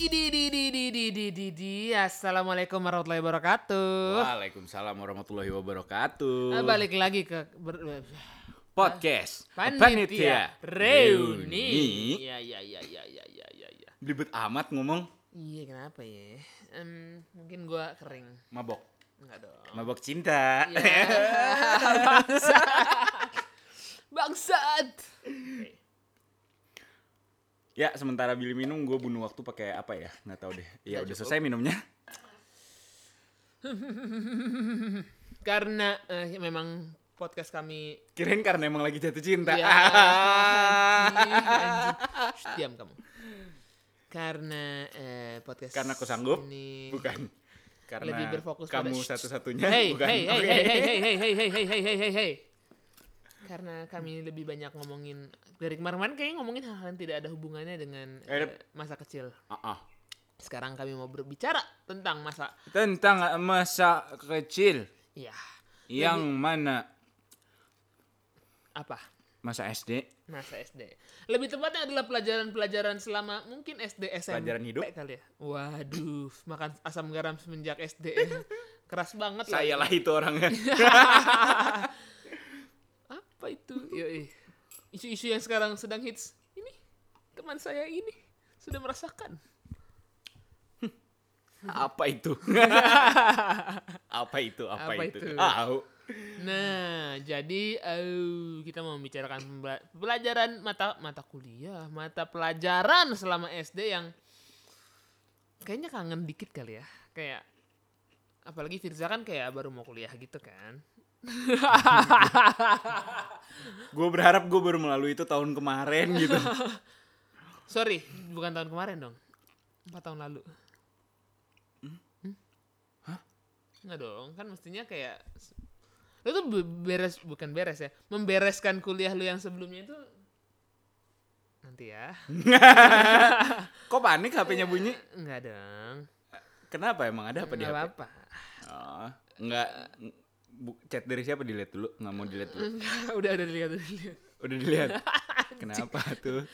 Idi, di, di, di, di, di, di, di. Assalamualaikum warahmatullahi wabarakatuh. Waalaikumsalam warahmatullahi wabarakatuh. Nah, balik lagi ke ber... Eh, podcast panitia, panitia reuni. Iya, iya, iya, iya, iya, iya, iya. Ya. Belibet amat ngomong. Iya, kenapa ya? Um, mungkin gua kering. Mabok. Enggak dong. Mabok cinta. Ya, bangsat. bangsat. Okay ya, sementara Billy minum gue bunuh waktu pakai apa ya? Nggak tahu deh. Ya udah selesai minumnya. Karena eh, memang podcast kami Kirain karena emang lagi jatuh cinta. Ya. Anjing, anjing. Shh, diam kamu. Karena eh, podcast Karena aku sanggup? ini Bukan. Karena Lebih berfokus kamu pada- satu-satunya. Hey, Bukan. hey, hey, Oke. hey, hey, hey, hey, hey, hey, hey, hey, hey, hey, hey. Karena kami lebih banyak ngomongin dari kemarin-kemarin kayaknya ngomongin hal-hal yang tidak ada hubungannya dengan Eh, eh, masa kecil. Ah, ah. Sekarang kami mau berbicara tentang masa Tentang masa kecil ya yang mana apa? masa SD Masa SD. Lebih tepatnya adalah pelajaran-pelajaran selama mungkin SD SMP Pelajaran hidup? kali ya. Waduh, makan asam garam semenjak SD. Keras banget saya lah. lah itu orangnya. Apa itu? Yoi. Isu-isu yang sekarang sedang hits. Ini teman saya ini sudah merasakan. apa itu? apa itu? Apa, Apa itu? itu? Nah, jadi eh, kita mau membicarakan pelajaran mata mata kuliah, mata pelajaran selama SD yang kayaknya kangen dikit kali ya. Kayak apalagi Firza kan kayak baru mau kuliah gitu kan. Gue berharap gue baru melalui itu tahun kemarin gitu. Sorry, bukan tahun kemarin dong. Empat tahun lalu. Hmm? Hah? Nggak dong, kan mestinya kayak lu tuh be- beres bukan beres ya, membereskan kuliah lu yang sebelumnya itu nanti ya. Kok panik HP-nya bunyi? Enggak dong. Kenapa emang ada apa di Enggak HP? apa-apa. Oh, enggak. Bu, chat dari siapa dilihat dulu? Nggak mau dilihat dulu. Udah udah dilihat udah dilihat. Udah dilihat. Kenapa tuh?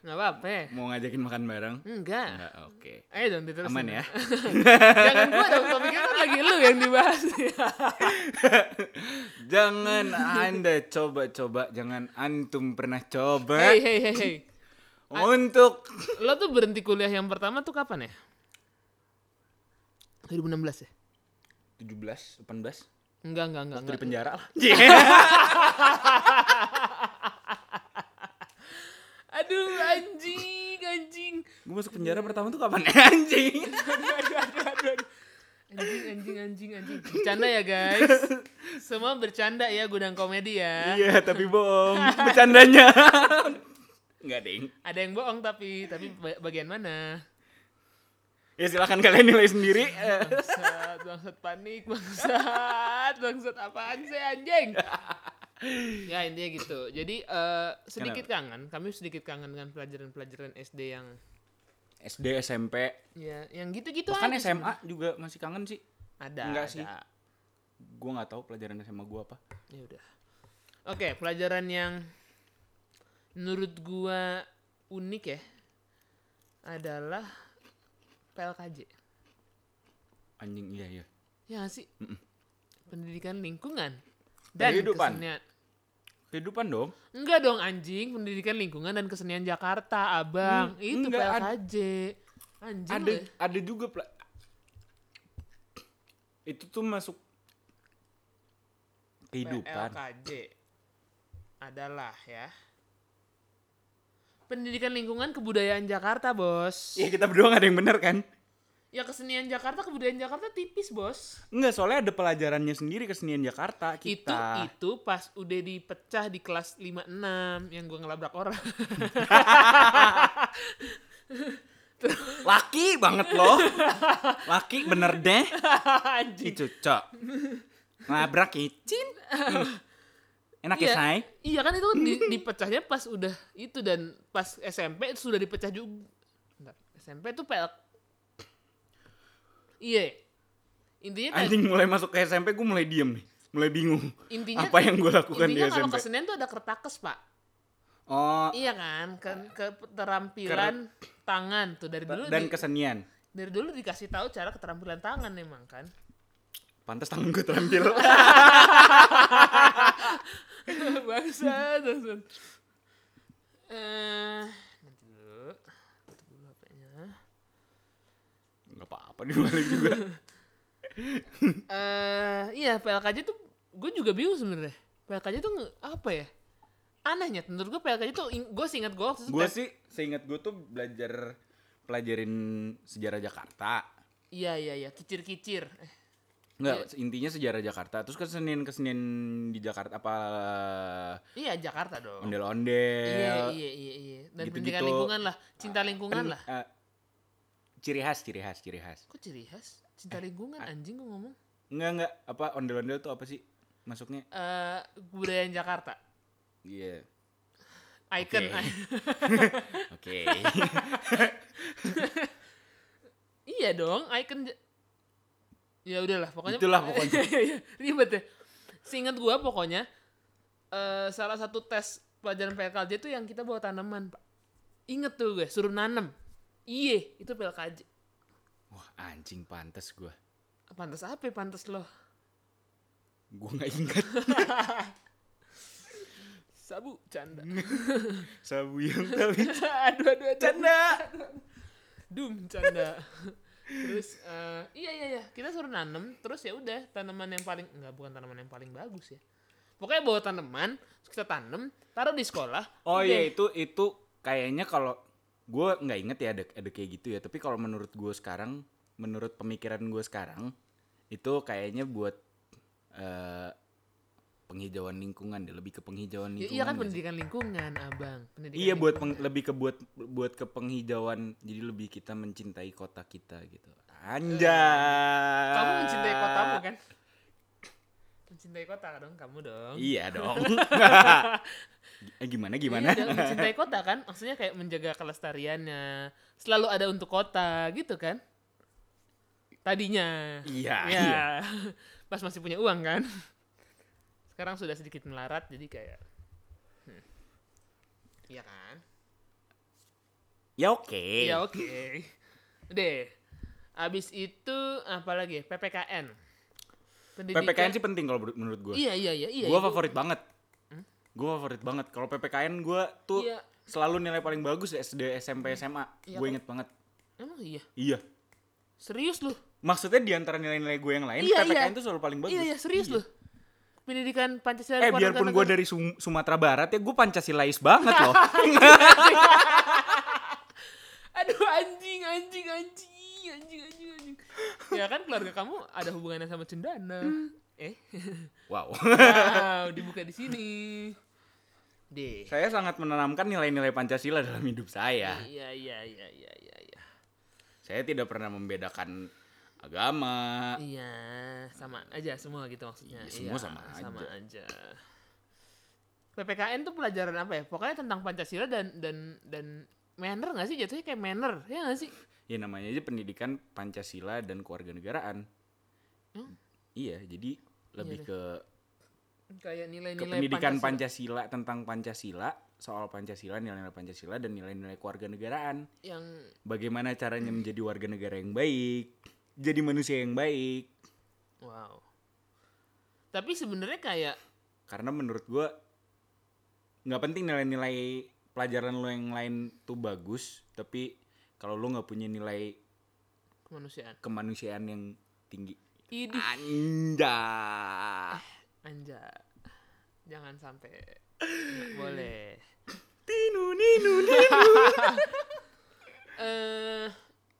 Enggak apa-apa. ya. Mau ngajakin makan bareng? Enggak. Enggak, oke. Ayo dong diterusin. Aman ya? Jangan gua dong, topiknya kan lagi lu yang dibahas. Jangan Anda coba-coba, jangan antum pernah coba Hei hei hei hei. untuk Lo tuh berhenti kuliah yang pertama tuh kapan ya? 2016 ya? 17, 18 Enggak, enggak, enggak. Waktu di penjara lah. Aduh, anjing, anjing. Gue masuk penjara pertama tuh kapan? Anjing. Aduh, aduh, aduh, aduh, aduh. Anjing, anjing, anjing, anjing. Bercanda ya, guys. Semua bercanda ya, gudang komedi ya. Iya, tapi bohong. Bercandanya. Enggak, Ding. Ada yang bohong tapi, tapi ba- bagian mana? Ya silahkan kalian nilai sendiri. Bangsat, bangsat panik, bangsat, bangsat apaan sih anjing? ya intinya gitu. Jadi eh, sedikit kangen, kami sedikit kangen dengan pelajaran-pelajaran SD yang SD, SMP, ya yang gitu-gitu bahkan aja SMA juga masih kangen sih. Ada, Enggak ada. sih. Gue nggak tahu pelajaran SMA gue apa. Ya udah. Oke, pelajaran yang menurut gua unik ya adalah PLKJ. Anjing iya iya. Ya nggak sih? Pendidikan lingkungan dan Kehidupan. kesenian. Kehidupan dong. Enggak dong anjing, pendidikan lingkungan dan kesenian Jakarta, Abang. Hmm, Itu enggak, ad- PLKJ. Anjing. ada lu. ada juga pela- itu tuh masuk kehidupan. PLKJ adalah ya. Pendidikan lingkungan kebudayaan Jakarta, Bos. Iya kita berdua gak ada yang bener kan? Ya kesenian Jakarta, kebudayaan Jakarta tipis, Bos. Enggak, soalnya ada pelajarannya sendiri kesenian Jakarta Itu kita. itu pas udah dipecah di kelas 5 6 yang gua ngelabrak orang. Laki banget loh. Laki bener deh. Itu, Cok. Nabrak kicin. Enak ya, Iya. say? Iya kan itu di, dipecahnya pas udah itu dan pas SMP itu sudah dipecah juga. Bentar, SMP itu PL. Iya. Intinya kan- Anjing mulai masuk ke SMP gue mulai diem nih. Mulai bingung. intinya Apa yang gue lakukan di intinya kalau SMP? kesenian tuh ada kertakes, Pak. Oh, Iya kan, ke keterampilan tangan tuh dari dulu dan di- kesenian. dari dulu dikasih tahu cara keterampilan tangan emang kan. Pantas tangan gue terampil. Bangsat. bangsat. Eh, nanti dulu. Tutup dulu HP-nya. Enggak apa-apa dibalik juga. Eh, iya PLKJ tuh gue juga bingung sebenarnya. PLKJ tuh apa ya? Anehnya, menurut gue PLKJ tuh gue seingat gue waktu itu gue sih seingat gue tuh belajar pelajarin sejarah Jakarta. Iya iya iya, kicir-kicir. Eh, Enggak, intinya sejarah Jakarta. Terus kesenian-kesenian di Jakarta apa iya Jakarta dong. ondel-ondel. Iya iya iya iya. Dan Gitu-gitu. pendidikan lingkungan lah, cinta lingkungan Pen- lah. eh, ciri khas, ciri khas, ciri khas. Kok ciri khas? Cinta lingkungan anjing gue ngomong. Enggak, enggak. Apa ondel-ondel tuh apa sih masuknya? Eh kebudayaan Jakarta. Iya. Icon. Oke. Oke. iya dong, icon. Ya udahlah, pokoknya. Itulah pokoknya. Iya, Ribet ya. Seingat gua pokoknya eh salah satu tes pelajaran PLKJ itu yang kita bawa tanaman, Pak. Ingat tuh gue, suruh nanam. Iye, itu PLKJ. Wah, anjing pantas gue. Pantas apa? ya, Pantas lo. Gue nggak ingat Sabu, canda. sabu yang tapi aduh, aduh. canda. Dum, canda. Terus eh, iya iya iya. Kita suruh nanam terus ya udah tanaman yang paling enggak bukan tanaman yang paling bagus ya. Pokoknya bawa tanaman terus kita tanam taruh di sekolah Oh iya itu itu kayaknya kalau gue nggak inget ya ada ada kayak gitu ya. Tapi kalau menurut gue sekarang, menurut pemikiran gue sekarang itu kayaknya buat eh, penghijauan lingkungan deh, lebih ke penghijauan Ya, lingkungan. iya kan nggak sih? pendidikan lingkungan abang pendidikan Iya buat peng- lebih ke buat buat ke penghijauan. Jadi lebih kita mencintai kota kita gitu. Anjay. kamu mencintai kotamu kan mencintai kota dong kamu dong Iya dong. eh, gimana gimana? Iya dong, mencintai kota kan maksudnya kayak menjaga kelestariannya selalu ada untuk kota gitu kan tadinya Iya, ya iya. pas masih punya uang kan sekarang sudah sedikit melarat jadi kayak hmm. iya kan Ya oke. ya oke deh abis itu apa lagi ppkn PPKN sih penting kalau menurut- gue. iya iya iya iya gue itu- favorit banget. Gue favorit banget. Kalau PPKN gue tuh Iya. selalu nilai paling bagus SD, SMP, SMA. Iya gue kan? inget banget. emang iya Iya. serius lu Maksudnya di antara nilai-nilai gue yang lain, Iya, PPKN iya. tuh selalu paling bagus. iya iya serius lu pendidikan pancasila Eh biarpun gue dari Sum- Sumatera Barat ya gue Pancasilais banget loh. Aduh anjing anjing anjing anjing anjing anjing. Ya kan keluarga kamu ada hubungannya sama Cendana. Eh. wow. Wow, dibuka di sini. Deh. saya sangat menanamkan nilai-nilai Pancasila dalam hidup saya. Iya iya iya iya iya iya. Saya tidak pernah membedakan agama. Iya, sama aja semua gitu maksudnya. Iya, semua Iya, sama sama aja. aja. PPKN tuh pelajaran apa ya? Pokoknya tentang Pancasila dan dan dan manner nggak sih jatuhnya kayak manner ya nggak sih? Ya namanya aja pendidikan Pancasila dan kewarganegaraan. Hmm? Iya, jadi lebih deh. ke Kayak ke nilai-nilai pendidikan Pancasila Pancasila. tentang Pancasila, soal Pancasila, nilai-nilai Pancasila dan nilai-nilai kewarganegaraan. yang Bagaimana caranya menjadi warga negara yang baik, jadi manusia yang baik. wow. Tapi sebenarnya kayak Karena menurut gua nggak penting nilai-nilai pelajaran lo yang lain tuh bagus, tapi kalau lo nggak punya nilai kemanusiaan. kemanusiaan yang tinggi, Idih. anjay. Anja. Jangan sampai nggak boleh. Tinu ninu ninu. Eh,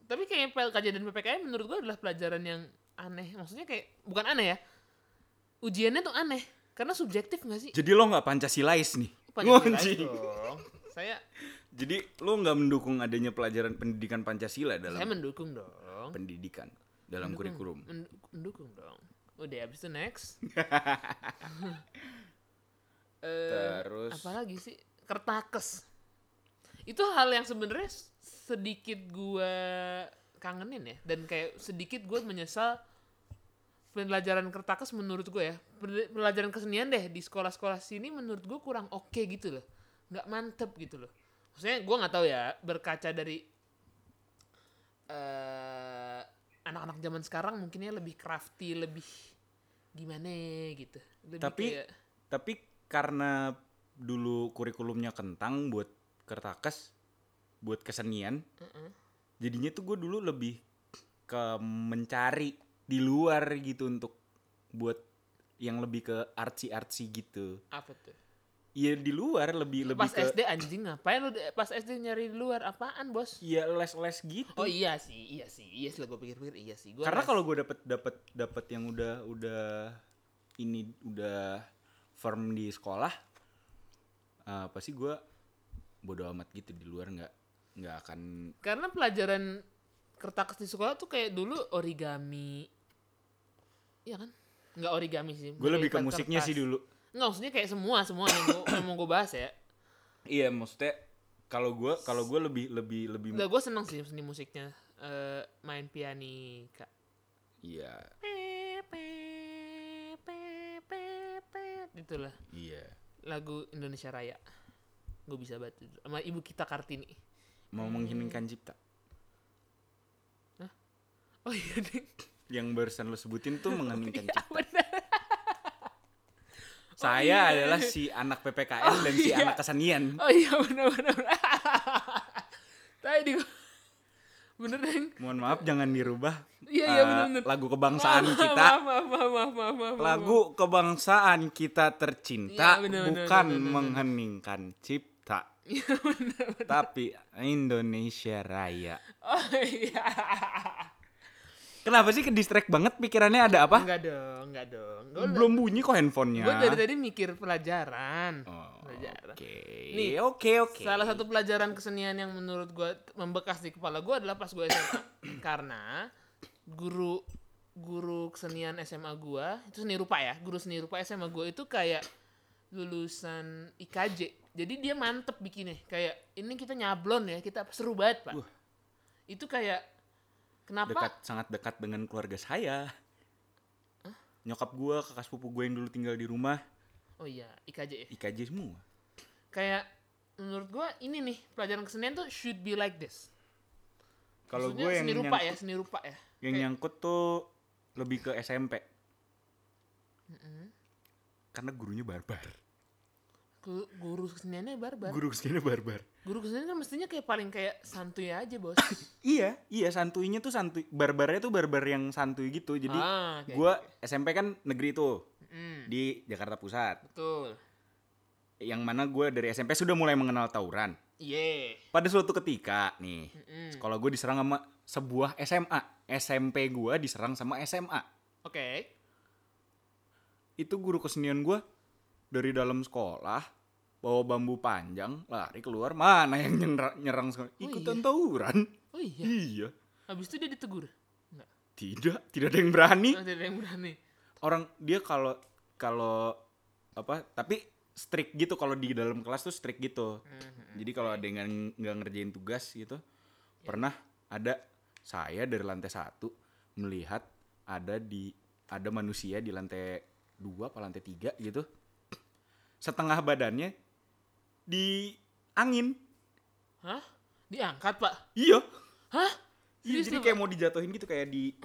tapi kayak PLKJ dan PPKN menurut gua adalah pelajaran yang aneh. Maksudnya kayak bukan aneh ya. Ujiannya tuh aneh karena subjektif gak sih? Jadi lo nggak Pancasilais nih. Pancasilais Anjing. dong. Saya Jadi lo nggak mendukung adanya pelajaran pendidikan Pancasila dalam saya mendukung dong. pendidikan dalam kurikulum. Men- mendukung dong. Udah habis itu next. Eh, Terus apalagi sih kertakes itu hal yang sebenarnya sedikit gua kangenin ya. Dan kayak sedikit gue menyesal pelajaran kertakes menurut gue ya. Pel- pelajaran kesenian deh di sekolah-sekolah sini menurut gue kurang oke gitu loh. Nggak mantep gitu loh. Maksudnya gue nggak tahu ya berkaca dari eh anak-anak zaman sekarang mungkinnya lebih crafty lebih gimana gitu. Lebih Tapi- kayak- Tapi karena dulu kurikulumnya kentang buat kertakes, buat kesenian, Heeh. jadinya tuh gue dulu lebih ke mencari di luar gitu untuk buat yang lebih ke artsy artsy gitu. apa tuh Iya di luar lebih lebih pas ke SD anjing ngapain lu pas SD nyari di luar apaan bos Iya les les gitu. oh iya sih iya sih iya sih gue pikir-pikir iya sih gua Karena les- kalau gue dapet dapet dapet yang udah udah ini udah firm di sekolah, eh, pasti gue bodo amat gitu di luar nggak nggak akan karena pelajaran kertas di sekolah tuh kayak dulu origami. Iya kan? Nggak origami sih. Gue lebih ke musiknya kertas. sih dulu. Nggak maksudnya kayak semua semua yang gua, yang mau gue bahas ya. Iya maksudnya kalau gue kalau gue lebih lebih lebih Enggak, gue seneng sih seni musiknya. Eh, main pianika. Iya. Itulah iya. lagu Indonesia Raya gue bisa banget itu. sama ibu kita Kartini mau mengheningkan cipta oh iya deh yang barusan lo sebutin tuh mengheningkan Iya, cipta bener. saya iya. adalah si anak PPKN dan si iya. anak kesenian oh iya bener bener tadi bener deng mohon maaf jangan dirubah Iya, iya, eh, bener-bener. lagu kebangsaan Maaf, kita maaf maaf maaf maaf maaf, maaf, lagu kebangsaan kita tercinta bener, bener, bukan bener, bener. mengheningkan cipta Iya, bener, bener. tapi Indonesia Raya oh iya kenapa sih ke distract banget pikirannya ada apa enggak dong enggak dong Gua- belum bunyi kok handphonenya Gue dari tadi mikir pelajaran. Oh, Pelajaran. oke Nih, oke oke Salah satu pelajaran kesenian yang menurut gue membekas di kepala gue adalah pas gue SMA. Karena guru guru kesenian SMA gue itu seni rupa ya. Guru seni rupa SMA gue itu kayak lulusan IKJ. Jadi dia mantep bikinnya. Kayak ini kita nyablon ya, kita seru banget pak. Wah. Itu kayak kenapa? dekat sangat dekat dengan keluarga saya nyokap gua kakak sepupu gue yang dulu tinggal di rumah Oh iya IKJ ya. IKJ semua Kayak menurut gue ini nih pelajaran kesenian tuh should be like this. kalau gue yang seni rupa nyangkut, ya, seni rupa ya. yang Kayak- nyangkut tuh lebih ke SMP karena gurunya barbar Gu- guru keseniannya barbar. guru keseniannya barbar Guru kesenian kan mestinya kayak paling kayak santuy aja, Bos. iya iya santuynya tuh santuy barbarnya tuh barbar yang santuy gitu jadi ah, kayak gua SMP kan negeri tuh Mm, di Jakarta Pusat betul. yang mana gue dari SMP sudah mulai mengenal tawuran Iya. pada suatu ketika nih Mm-mm. sekolah gue diserang sama sebuah SMA SMP gue diserang sama SMA Oke. itu guru kesenian gue dari dalam sekolah bawa bambu panjang lari keluar mana yang nyerang, nyerang sekolah? ikutan tawuran Oh iya. iya Habis itu dia ditegur. Enggak. tidak tidak ada yang berani Oh, tidak ada yang berani. orang dia kalau kalau apa tapi strict gitu kalau di dalam kelas tuh strict gitu Mhm. jadi kalau ada yang nggak ngerjain tugas gitu pernah ada saya dari lantai satu melihat ada di ada manusia di lantai dua apa lantai tiga gitu setengah badannya di angin Hah? Diangkat, Pak. iya Hah? Iya, Serius jadi kayak mau dijatuhin gitu kayak di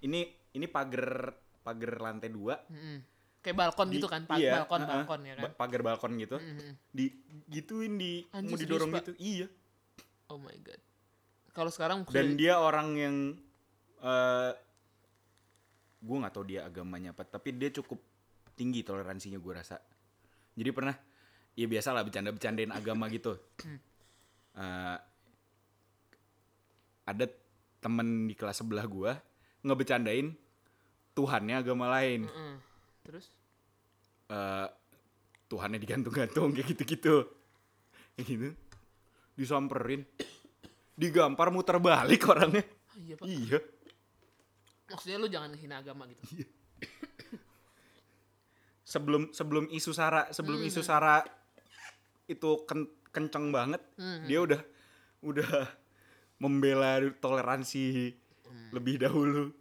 ini ini pagar pagar lantai dua Mm-mm. Kayak balkon di- gitu kan, Pak. iya, balkon, uh-uh, balkon ya kan. pagar balkon gitu Mm-mm. di gituin di Anjing, mau serius, didorong Pak? gitu iya Oh my god. Kalau sekarang dan dia orang yang eh gue nggak tahu dia agamanya apa tapi dia cukup tinggi toleransinya gue rasa jadi pernah ya biasa lah bercanda bercandain agama gitu Eh, ada temen di kelas sebelah gue ngebecandain Tuhannya agama lain Mm-mm. Terus? eh Tuhannya digantung-gantung kayak gitu-gitu. Kayak gitu. Disamperin. Digampar muter balik orangnya. Iya, Pak. Iya. Maksudnya lu jangan ngehina agama gitu. Sebelum sebelum isu sara, sebelum isu sara itu ken- kenceng banget, dia udah udah membela toleransi lebih dahulu.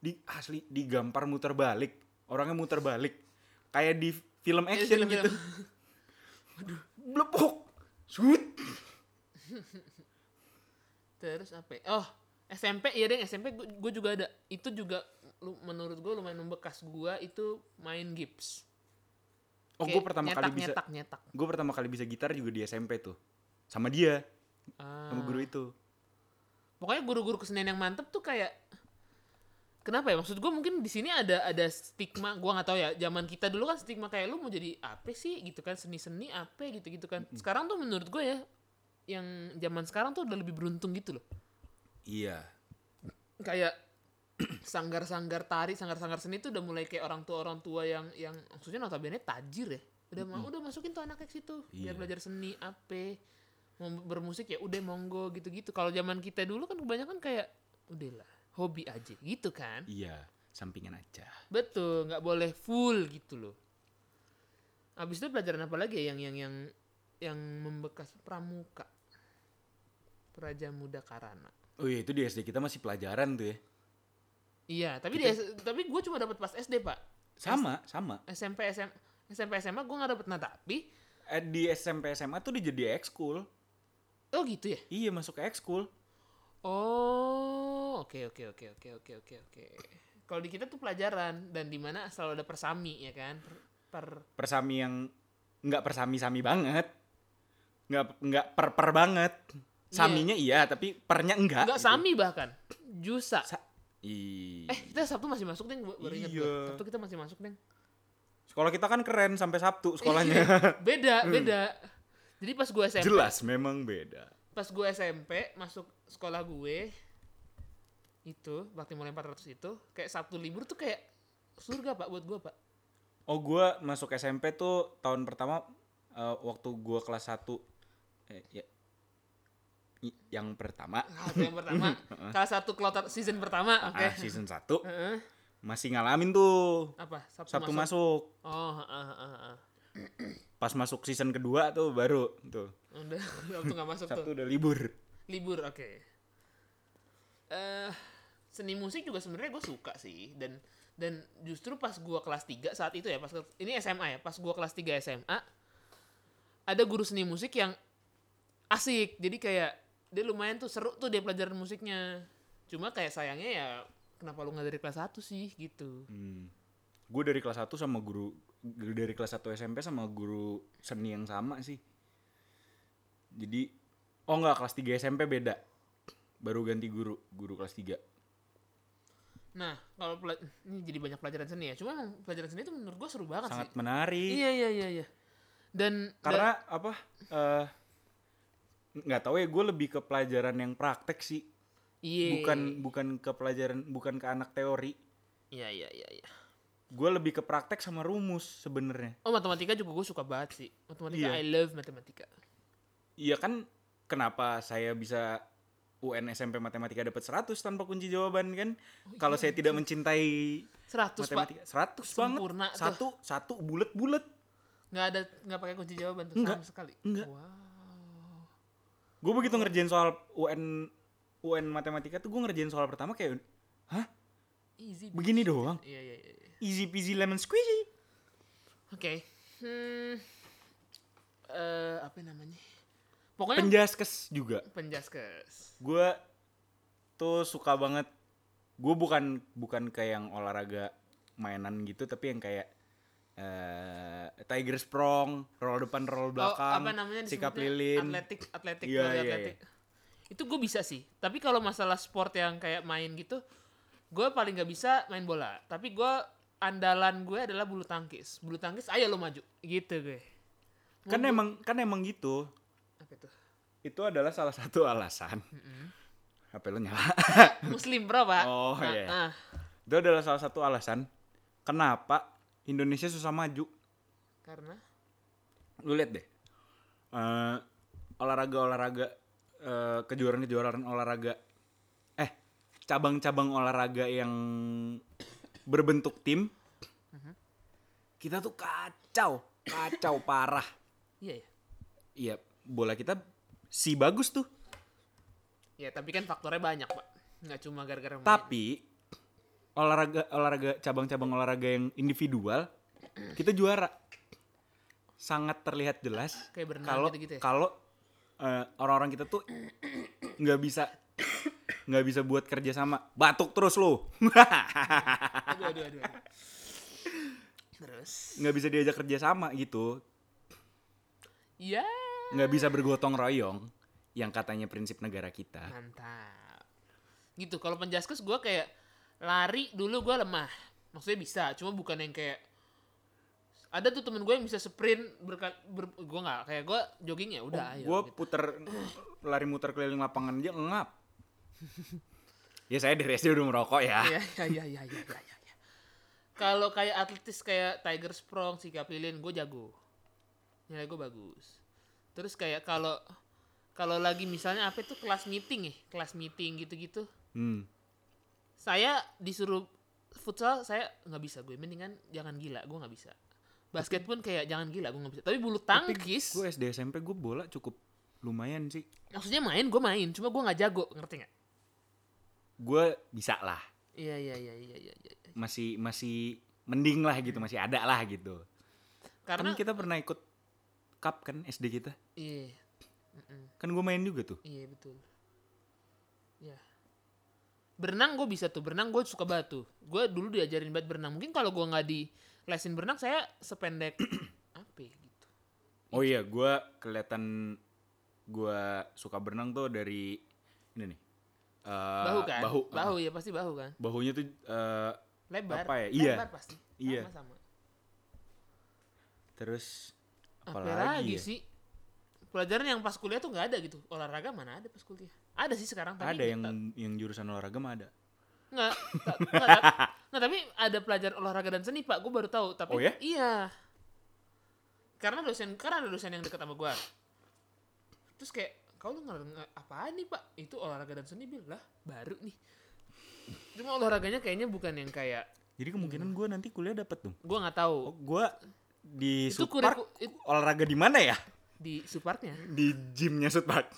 Di asli digampar muter balik. Orangnya muter balik. Kayak di film action film-film. gitu. blepok sud Terus apa? ya? Oh, SMP iya deh SMP gue juga ada. Itu juga lu, menurut gue lumayan membekas gue itu main gips. oh gue pertama nyetak, kali bisa nyetak nyetak. gue pertama kali bisa gitar juga di SMP tuh sama dia Ah. sama guru itu Pokoknya guru-guru kesenian yang mantep tuh kayak Kenapa ya? Maksud gue mungkin di sini ada ada stigma, gua nggak tahu ya. Zaman kita dulu kan stigma kayak lu mau jadi apa sih gitu kan seni-seni apa gitu-gitu kan. Sekarang tuh menurut gue ya yang zaman sekarang tuh udah lebih beruntung gitu loh. iya Kayak sanggar-sanggar tari, sanggar-sanggar seni tuh udah mulai kayak orang tua orang tua yang yang maksudnya notabene tajir ya. Udah mau udah masukin tuh anaknya ke situ biar Iya. belajar seni apa mau bermusik ya udah monggo gitu-gitu. Kalau zaman kita dulu kan kebanyakan kayak udahlah hobi aja gitu kan. iya sampingan aja Betul, nggak boleh full gitu loh. Abis itu pelajaran apa lagi ya yang yang yang yang membekas pramuka. Praja Muda Karana. oh iya itu di SD kita masih pelajaran tuh ya Iya, tapi dia tapi gue cuma dapat pas SD pak. sama sama SMP SM SMP SMA gue nggak dapet nah tapi eh, di SMP SMA tuh dia jadi ekskul oh gitu ya. iya masuk ke ekskul Oh oke oke oke oke oke oke oke. Kalau di kita tuh pelajaran dan di mana selalu ada persami ya kan per, per- persami yang nggak persami-sami banget nggak nggak per per banget saminya iya tapi pernya enggak nggak gitu. sami bahkan jusa. Sa- Ih. Eh kita Sabtu masih masuk deh baru ingat gue. Iya. Sabtu kita masih masuk deh. sekolah kita kan keren sampai Sabtu sekolahnya beda beda. Jadi pas gue SMP jelas memang beda pas gue SMP masuk sekolah gue itu bakti mulai 400 itu kayak Sabtu libur tuh kayak surga pak buat gue pak. oh gua masuk SMP tuh tahun pertama eh, waktu gua kelas 1 eh, ya, yang pertama Nah, itu yang pertama kelas satu kloter season pertama oke. ah, season 1 Heeh. masih ngalamin tuh Apa? Sabtu, Sabtu masuk. masuk. Oh, heeh, heeh, heeh. Pas masuk season kedua tuh baru tuh. Udah, Sabtu nggak masuk Sabtu tuh. udah libur. Libur, oke. Eh, seni musik juga sebenarnya gue suka sih dan dan justru pas gua kelas 3 saat itu ya pas ini SMA ya pas gua kelas 3 SMA ada guru seni musik yang asik jadi kayak dia lumayan tuh seru tuh dia pelajaran musiknya cuma kayak sayangnya ya kenapa lu nggak dari kelas 1 sih gitu Hmm. Gue dari kelas 1 sama guru dari kelas 1 SMP sama guru seni yang sama sih. Jadi oh enggak kelas 3 SMP beda. Baru ganti guru, guru kelas 3. nah kalau ini jadi banyak pelajaran seni ya cuma pelajaran seni itu menurut gua seru banget Sangat sih menarik. iya iya iya iya dan Karena apa? eh nggak tahu ya gue lebih ke pelajaran yang praktek sih. iya Bukan bukan ke pelajaran bukan ke anak teori. iya iya iya iya Gue lebih ke praktek sama rumus sebenarnya. Oh matematika juga gue suka banget sih. Matematika Iya. I love matematika. Iya kan kenapa saya bisa UN SMP matematika dapat 100 tanpa kunci jawaban kan? Kalau saya tidak mencintai 100 pak. matematika 100 Sempurna banget. tuh. Satu satu bulat-bulat. Nggak ada nggak pakai kunci jawaban tuh Nggak. sama sekali. Nggak. Wow. Gue begitu ngerjain soal UN UN matematika tuh gue ngerjain soal pertama kayak hah Easy. begini doang Iya iya iya. easy peasy lemon squeezy Oke. Hmm. Eh apa namanya? Pokoknya penjaskes juga penjaskes. gue tuh suka banget gue bukan bukan kayak yang olahraga mainan gitu tapi yang kayak eh tiger sprong roll depan roll belakang oh, apa namanya sikap lilin Atletik, atletik, Iya, lari iya, atletik. Itu gue bisa sih. Tapi kalau masalah sport yang kayak main gitu, gue paling nggak bisa main bola. Tapi gue andalan gue adalah bulu tangkis. Bulu tangkis, ayo lo maju. Gitu gue. kan emang kan emang gitu Apa itu? itu adalah salah satu alasan HP lo nyala Muslim bro pak. Oh, Nah, iya. ah. itu adalah salah satu alasan kenapa Indonesia susah maju. Karena? Lu lihat deh. Eh, olahraga olahraga eh, kejuaraan kejuaraan olahraga. Eh cabang-cabang olahraga yang berbentuk tim. Kita tuh kacau kacau parah. Iya ya. iya bola kita si bagus tuh. Ya tapi kan faktornya banyak pak. Nggak cuma gara-gara main. Olahraga olahraga cabang-cabang olahraga yang individual kita juara. Sangat terlihat jelas kalau ya? kalau eh, orang-orang kita tuh nggak bisa nggak bisa buat kerja sama. Batuk terus lu. Aduh, aduh, aduh, aduh. Terus, nggak bisa diajak kerja sama gitu. Ya nggak bisa bergotong royong yang katanya prinsip negara kita. Mantap. Gitu, kalau penjaskes gue kayak lari dulu gue lemah. Maksudnya bisa, cuma bukan yang kayak ada tuh temen gue yang bisa sprint berkat ber, gue nggak kayak gue jogging ya udah ayo gue gitu. puter lari muter keliling lapangan aja ngap ya saya dari SD udah merokok ya Iya iya iya iya iya iya. iya. Kalau kayak atletis kayak Tiger Sprong, si Kapilin, gue jago. Nilai gue bagus. Terus kayak kalau kalau lagi misalnya apa itu kelas meeting ya, kelas meeting gitu-gitu. hmm. Saya disuruh futsal saya nggak bisa. Gue mendingan jangan gila gue nggak bisa. Basket pun kayak jangan gila gue nggak bisa. Tapi bulu tangkis. gue SD SMP gue bola cukup lumayan sih. Maksudnya main gue main cuma gue nggak jago ngerti nggak? Gue bisa lah. Iya iya iya iya iya iya. masih masih mending lah gitu masih ada lah gitu. Karena kan kita pernah ikut cup kan SD kita? Iya. Mm-mm. kan gue main juga tuh. Iya betul. Ya. Berenang gue bisa tuh. Berenang gue suka tuh. Gue dulu diajarin banget berenang. Mungkin kalau gue nggak di lesin berenang saya sependek apa ya, gitu. oh iya gue kelihatan gue suka berenang tuh dari ini nih Eh, Bahu kan? bahu Bahu ya pasti bahu kan. bahunya tuh eh, Lebar. Apa ya? Iya. Lebar pasti. Iya. Terus Apa apalagi lagi ya? sih? Pelajaran yang pas kuliah tuh nggak ada gitu. Olahraga mana ada pas kuliah? Ada sih sekarang. Tapi ada yang nggak- yang jurusan olahraga mah ada Nggak, nggak, ta- nggak, tapi ada pelajaran olahraga dan seni pak, gue baru tahu. Tapi Oh ya? iya, karena dosen, karena ada dosen yang dekat sama gue. Terus kayak, kau lu nggak apaan nih pak? Itu olahraga dan seni bil lah, baru nih. Cuma olahraganya kayaknya bukan yang kayak, jadi kemungkinan gue nanti kuliah dapet dong gue nggak oh, tahu gue di Itu kuriku- it- olahraga di mana ya di supartnya. di gymnya Sudpark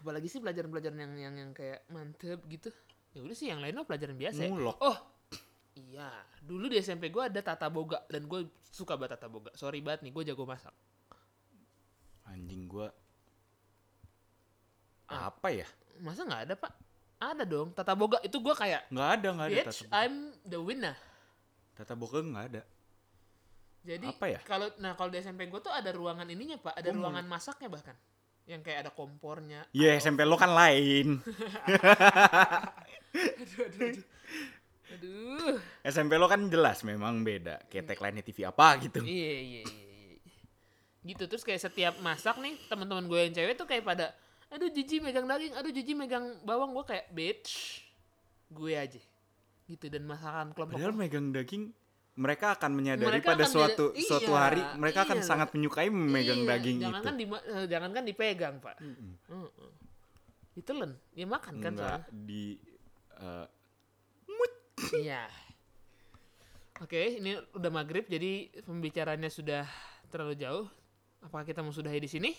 Apalagi sih pelajaran-pelajaran yang yang yang kayak mantep gitu. Ya udah sih yang lain mah pelajaran biasa. ya. Mulok. Oh, iya. Dulu di SMP gue ada tata boga dan gue suka banget tata boga. Sorry banget nih, gue jago masak. anjing gue Ah. apa ya Masa nggak ada pak? Ada dong. Tata boga itu gue kayak, nggak ada nggak ada bitch, tata I'm the winner. tata boga nggak ada Jadi Apa ya? kalau nah kalau di SMP gue tuh ada ruangan ininya pak, ada mau- ruangan masaknya bahkan, yang kayak ada kompornya. Iya SMP lo kan lain Aduh, aduh, aduh. Aduh. SMP lo kan jelas memang beda kayak tagline TV apa gitu Iya iya iya. iya. Gitu terus kayak setiap masak nih teman-teman gue yang cewek tuh kayak pada aduh jiji megang daging, aduh jiji megang bawang gue kayak bitch gue aja. Gitu dan masakan kelompok padahal megang daging mereka akan menyadari Mereka pada akan suatu menyadari- suatu iya, hari mereka akan iya. sangat menyukai memegang Iya, daging jangan itu kan di jangan kan dipegang pak. Mm-mm. Heeh. Ditelan, dia makan kan nggak soalnya. di eh, Iya. Oke, ini udah maghrib jadi pembicaranya sudah terlalu jauh. Apakah kita mau sudahi di sini?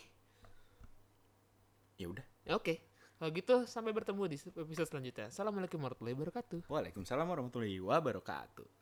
ya udah Oke. Kalau gitu sampai bertemu di episode selanjutnya. Assalamualaikum warahmatullahi wabarakatuh. Waalaikumsalam warahmatullahi wabarakatuh